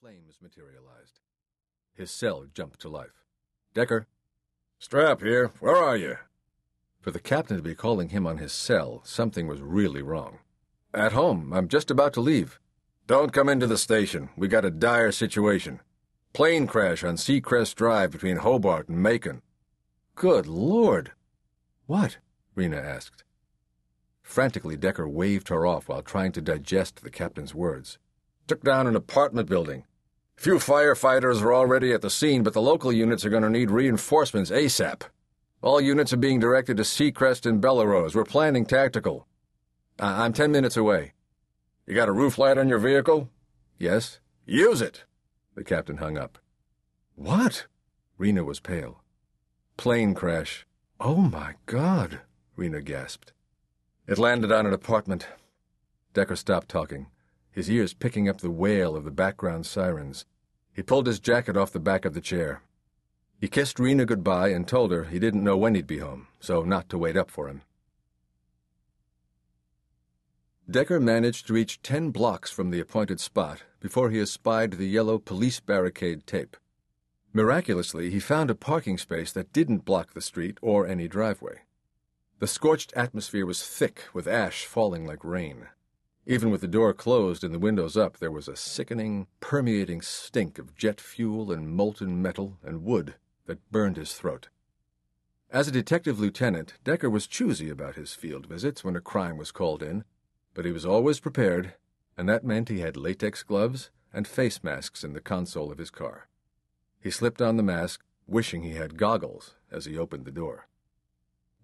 flames materialized. His cell jumped to life. Decker? Strapp here. Where are you? For the captain to be calling him on his cell, something was really wrong. At home. I'm just about to leave. Don't come into the station. We got a dire situation. Plane crash on Seacrest Drive between Hobart and Macon. Good Lord! What? Rina asked. Frantically, Decker waved her off while trying to digest the captain's words. Took down an apartment building. Few firefighters are already at the scene, but the local units are going to need reinforcements ASAP. All units are being directed to Seacrest and Bellerose. We're planning tactical. I- I'm ten minutes away. You got a roof light on your vehicle? Yes. Use it. The captain hung up. What? Rina was pale. Plane crash. Oh my God, Rina gasped. It landed on an apartment. Decker stopped talking, his ears picking up the wail of the background sirens. He pulled his jacket off the back of the chair. He kissed Rina goodbye and told her he didn't know when he'd be home, so not to wait up for him. Decker managed to reach ten blocks from the appointed spot before he espied the yellow police barricade tape. Miraculously, he found a parking space that didn't block the street or any driveway. The scorched atmosphere was thick with ash falling like rain. Even with the door closed and the windows up, there was a sickening, permeating stink of jet fuel and molten metal and wood that burned his throat. As a detective lieutenant, Decker was choosy about his field visits when a crime was called in, but he was always prepared, and that meant he had latex gloves and face masks in the console of his car. He slipped on the mask, wishing he had goggles as he opened the door.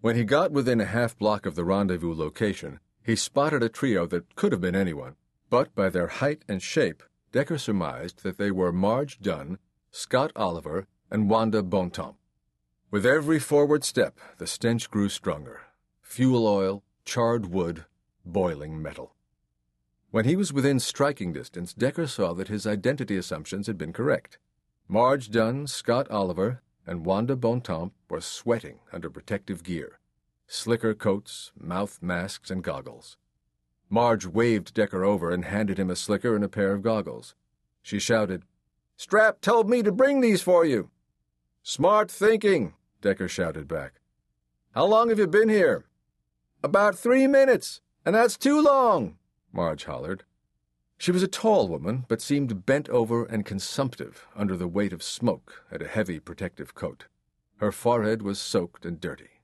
When he got within a half block of the rendezvous location, he spotted a trio that could have been anyone, but by their height and shape, Decker surmised that they were Marge Dunn, Scott Oliver, and Wanda Bontemps. With every forward step, the stench grew stronger fuel oil, charred wood, boiling metal. When he was within striking distance, Decker saw that his identity assumptions had been correct. Marge Dunn, Scott Oliver, and Wanda Bontemps were sweating under protective gear slicker coats, mouth masks, and goggles. Marge waved Decker over and handed him a slicker and a pair of goggles. She shouted, Strapp told me to bring these for you. Smart thinking, Decker shouted back. How long have you been here? About three minutes, and that's too long, Marge hollered. She was a tall woman, but seemed bent over and consumptive under the weight of smoke and a heavy protective coat. Her forehead was soaked and dirty.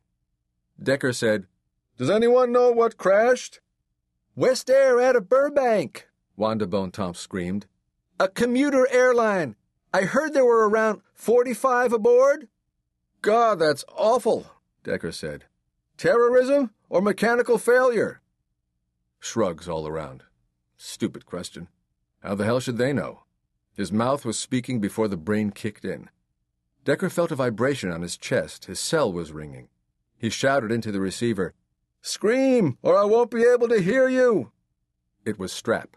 Decker said, Does anyone know what crashed? West Air out of Burbank, Wanda Bontemps screamed. A commuter airline. I heard there were around 45 aboard. God, that's awful, Decker said. Terrorism or mechanical failure? Shrugs all around. Stupid question. How the hell should they know? His mouth was speaking before the brain kicked in. Decker felt a vibration on his chest. His cell was ringing. He shouted into the receiver, Scream, or I won't be able to hear you! It was Strapp,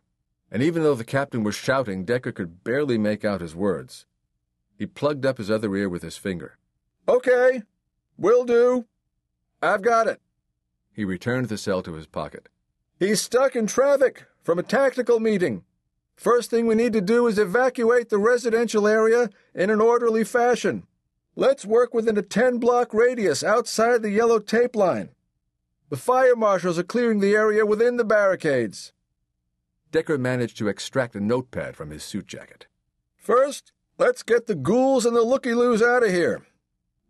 and even though the captain was shouting, Decker could barely make out his words. He plugged up his other ear with his finger. Okay, will do. I've got it. He returned the cell to his pocket. He's stuck in traffic from a tactical meeting. First thing we need to do is evacuate the residential area in an orderly fashion. Let's work within a 10 block radius outside the yellow tape line. The fire marshals are clearing the area within the barricades. Decker managed to extract a notepad from his suit jacket. First, let's get the ghouls and the looky loos out of here.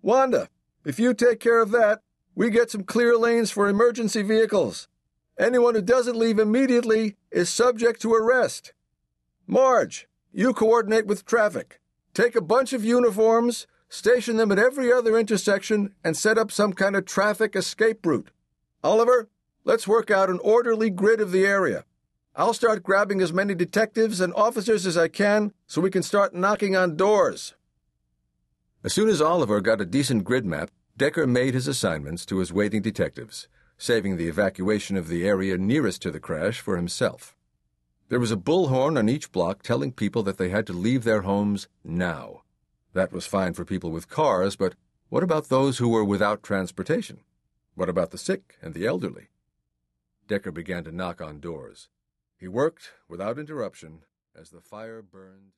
Wanda, if you take care of that, we get some clear lanes for emergency vehicles. Anyone who doesn't leave immediately is subject to arrest. Marge, you coordinate with traffic. Take a bunch of uniforms, station them at every other intersection, and set up some kind of traffic escape route. Oliver, let's work out an orderly grid of the area. I'll start grabbing as many detectives and officers as I can so we can start knocking on doors. As soon as Oliver got a decent grid map, Decker made his assignments to his waiting detectives, saving the evacuation of the area nearest to the crash for himself. There was a bullhorn on each block telling people that they had to leave their homes now. That was fine for people with cars, but what about those who were without transportation? What about the sick and the elderly? Decker began to knock on doors. He worked without interruption as the fire burned.